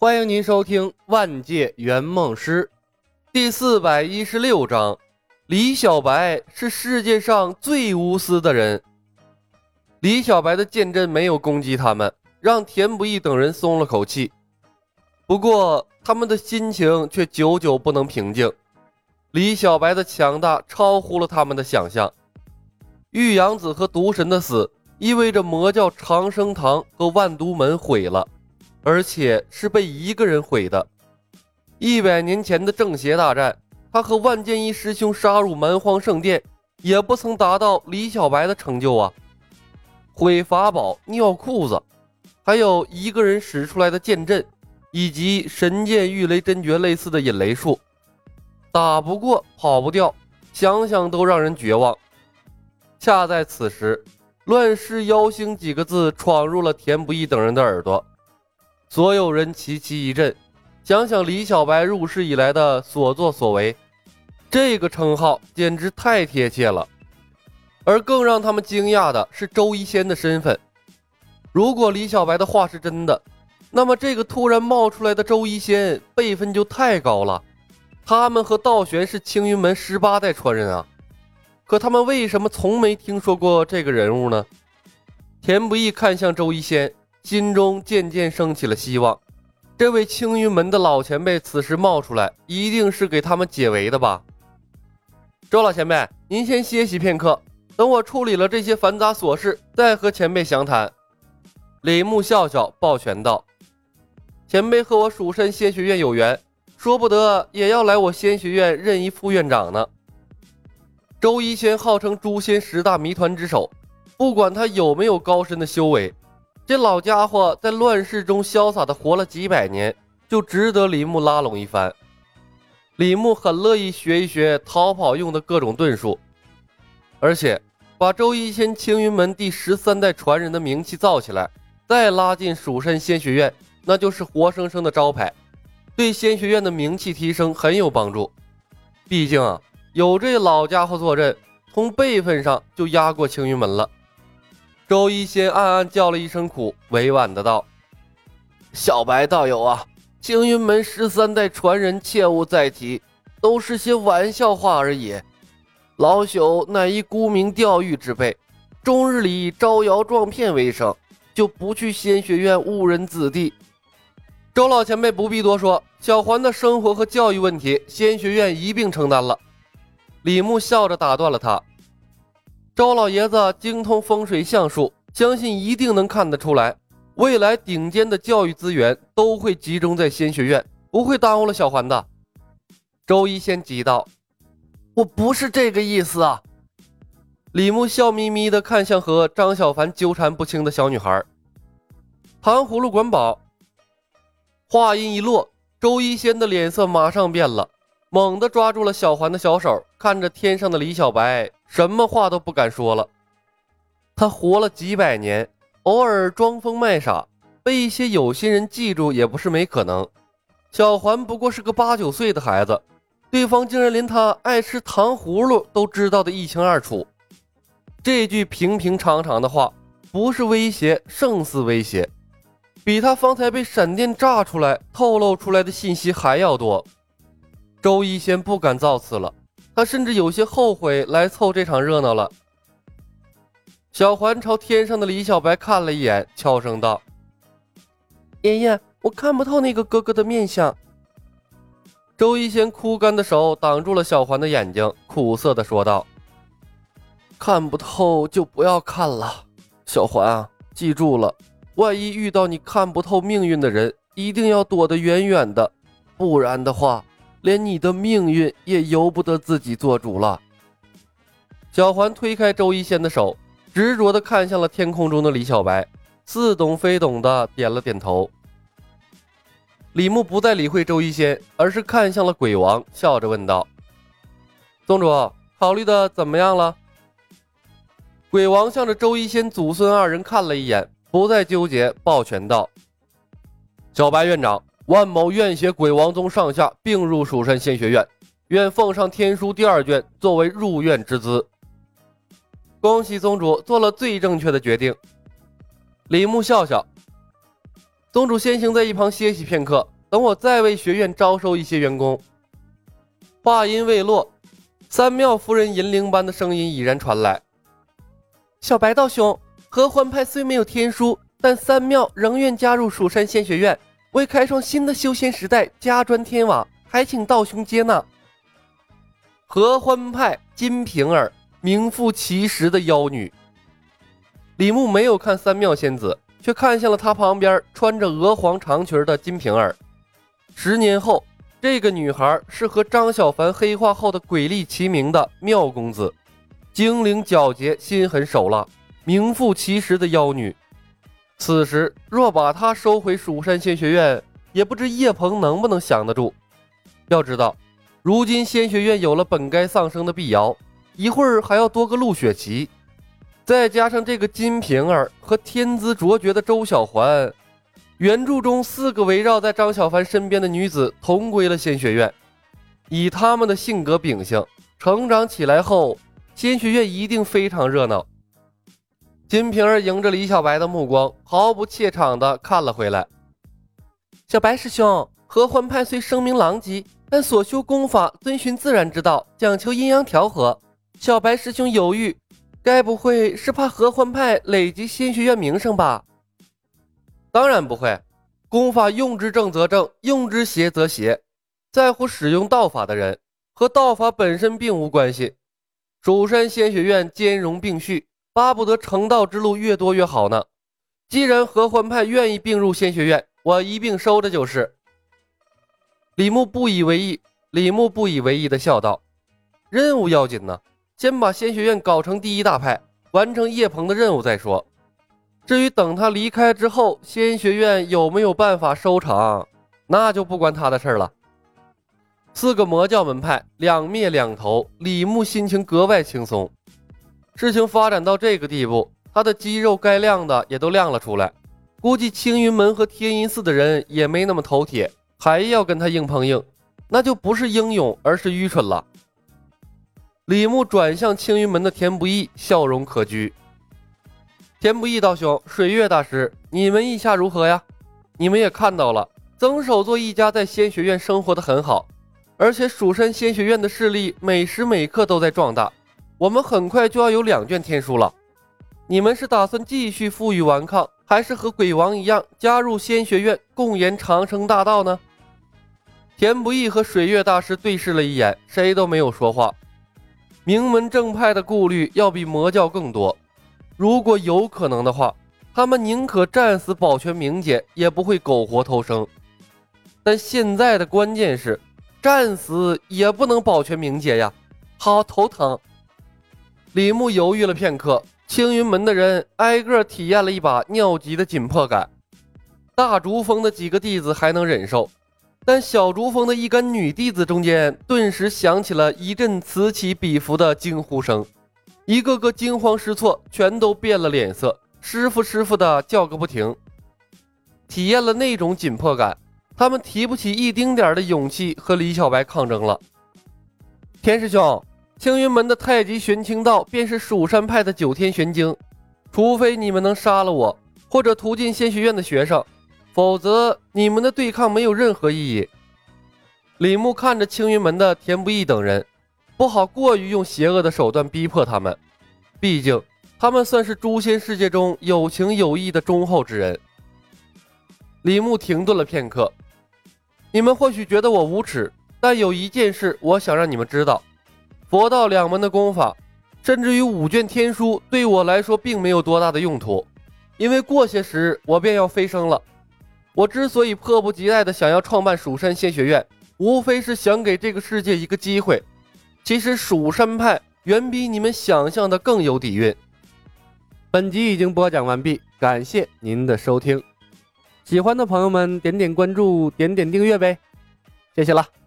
欢迎您收听《万界圆梦师》第四百一十六章：李小白是世界上最无私的人。李小白的剑阵没有攻击他们，让田不易等人松了口气。不过，他们的心情却久久不能平静。李小白的强大超乎了他们的想象。玉阳子和毒神的死，意味着魔教长生堂和万毒门毁了。而且是被一个人毁的。一百年前的正邪大战，他和万剑一师兄杀入蛮荒圣殿，也不曾达到李小白的成就啊！毁法宝、尿裤子，还有一个人使出来的剑阵，以及神剑御雷真诀类似的引雷术，打不过，跑不掉，想想都让人绝望。恰在此时，“乱世妖星”几个字闯入了田不易等人的耳朵。所有人齐齐一震，想想李小白入世以来的所作所为，这个称号简直太贴切了。而更让他们惊讶的是周一仙的身份。如果李小白的话是真的，那么这个突然冒出来的周一仙辈分就太高了。他们和道玄是青云门十八代传人啊，可他们为什么从没听说过这个人物呢？田不易看向周一仙。心中渐渐升起了希望，这位青云门的老前辈此时冒出来，一定是给他们解围的吧？周老前辈，您先歇息片刻，等我处理了这些繁杂琐事，再和前辈详谈。李牧笑笑抱拳道：“前辈和我蜀山仙学院有缘，说不得也要来我仙学院任一副院长呢。”周一仙号称诛仙十大谜团之首，不管他有没有高深的修为。这老家伙在乱世中潇洒的活了几百年，就值得李牧拉拢一番。李牧很乐意学一学逃跑用的各种遁术，而且把周一仙青云门第十三代传人的名气造起来，再拉进蜀山仙学院，那就是活生生的招牌，对仙学院的名气提升很有帮助。毕竟啊，有这老家伙坐镇，从辈分上就压过青云门了。周一仙暗暗叫了一声苦，委婉的道：“小白道友啊，青云门十三代传人，切勿再提，都是些玩笑话而已。老朽乃一沽名钓誉之辈，终日里招摇撞骗为生，就不去仙学院误人子弟。”周老前辈不必多说，小环的生活和教育问题，仙学院一并承担了。李牧笑着打断了他。周老爷子精通风水相术，相信一定能看得出来，未来顶尖的教育资源都会集中在仙学院，不会耽误了小环的。周一仙急道：“我不是这个意思啊！”李牧笑眯眯地看向和张小凡纠缠不清的小女孩。糖葫芦管饱。话音一落，周一仙的脸色马上变了。猛地抓住了小环的小手，看着天上的李小白，什么话都不敢说了。他活了几百年，偶尔装疯卖傻，被一些有心人记住也不是没可能。小环不过是个八九岁的孩子，对方竟然连他爱吃糖葫芦都知道的一清二楚。这句平平常常的话，不是威胁，胜似威胁，比他方才被闪电炸出来透露出来的信息还要多。周一仙不敢造次了，他甚至有些后悔来凑这场热闹了。小环朝天上的李小白看了一眼，悄声道：“爷爷，我看不透那个哥哥的面相。”周一仙枯干的手挡住了小环的眼睛，苦涩的说道：“看不透就不要看了，小环啊，记住了，万一遇到你看不透命运的人，一定要躲得远远的，不然的话。”连你的命运也由不得自己做主了。小环推开周一仙的手，执着地看向了天空中的李小白，似懂非懂的点了点头。李牧不再理会周一仙，而是看向了鬼王，笑着问道：“宗主，考虑的怎么样了？”鬼王向着周一仙祖孙二人看了一眼，不再纠结，抱拳道：“小白院长。”万某愿携鬼王宗上下并入蜀山仙学院，愿奉上天书第二卷作为入院之资。恭喜宗主做了最正确的决定。李牧笑笑，宗主先行在一旁歇息片刻，等我再为学院招收一些员工。话音未落，三妙夫人银铃般的声音已然传来：“小白道兄，合欢派虽没有天书，但三妙仍愿加入蜀山仙学院，为开创新的修仙时代加砖添瓦，还请道兄接纳。”合欢派金瓶儿，名副其实的妖女。李牧没有看三妙仙子，却看向了她旁边穿着鹅黄长裙的金瓶儿。十年后，这个女孩是和张小凡黑化后的鬼力齐名的妙公子，精灵皎洁，心狠手辣，名副其实的妖女。此时若把他收回蜀山仙学院，也不知叶鹏能不能降得住。要知道。如今仙学院有了本该丧生的碧瑶，一会儿还要多个陆雪琪，再加上这个金瓶儿和天资卓绝的周小环，原著中四个围绕在张小凡身边的女子同归了仙学院。以他们的性格秉性，成长起来后，仙学院一定非常热闹。金瓶儿迎着李小白的目光，毫不怯场地看了回来。小白师兄，合欢派虽声名狼藉。但所修功法遵循自然之道，讲求阴阳调和。小白师兄犹豫，该不会是怕合欢派累积仙学院名声吧？当然不会，功法用之正则正，用之邪则邪。在乎使用道法的人，和道法本身并无关系。蜀山仙学院兼容并蓄，巴不得成道之路越多越好呢。既然合欢派愿意并入仙学院，我一并收着就是。李牧不以为意，李牧不以为意的笑道：“任务要紧呢，先把仙学院搞成第一大派，完成叶鹏的任务再说。至于等他离开之后，仙学院有没有办法收场，那就不关他的事了。”四个魔教门派两灭两头，李牧心情格外轻松。事情发展到这个地步，他的肌肉该亮的也都亮了出来。估计青云门和天音寺的人也没那么头铁。还要跟他硬碰硬，那就不是英勇，而是愚蠢了。李牧转向青云门的田不易，笑容可掬。田不易道兄，水月大师，你们意下如何呀？你们也看到了，曾守作一家在仙学院生活的很好，而且蜀山仙学院的势力每时每刻都在壮大。我们很快就要有两卷天书了。你们是打算继续负隅顽抗，还是和鬼王一样加入仙学院，共研长生大道呢？田不易和水月大师对视了一眼，谁都没有说话。名门正派的顾虑要比魔教更多。如果有可能的话，他们宁可战死保全名节，也不会苟活偷生。但现在的关键是，战死也不能保全名节呀，好头疼。李牧犹豫了片刻，青云门的人挨个体验了一把尿急的紧迫感。大竹峰的几个弟子还能忍受。但小竹峰的一干女弟子中间，顿时响起了一阵此起彼伏的惊呼声，一个个惊慌失措，全都变了脸色，师傅师傅的叫个不停。体验了那种紧迫感，他们提不起一丁点的勇气和李小白抗争了。田师兄，青云门的太极玄清道便是蜀山派的九天玄经，除非你们能杀了我，或者屠尽仙学院的学生。否则，你们的对抗没有任何意义。李牧看着青云门的田不易等人，不好过于用邪恶的手段逼迫他们。毕竟，他们算是诛仙世界中有情有义的忠厚之人。李牧停顿了片刻：“你们或许觉得我无耻，但有一件事我想让你们知道：佛道两门的功法，甚至于五卷天书，对我来说并没有多大的用途，因为过些时日我便要飞升了。”我之所以迫不及待的想要创办蜀山仙学院，无非是想给这个世界一个机会。其实蜀山派远比你们想象的更有底蕴。本集已经播讲完毕，感谢您的收听。喜欢的朋友们点点关注，点点订阅呗，谢谢了。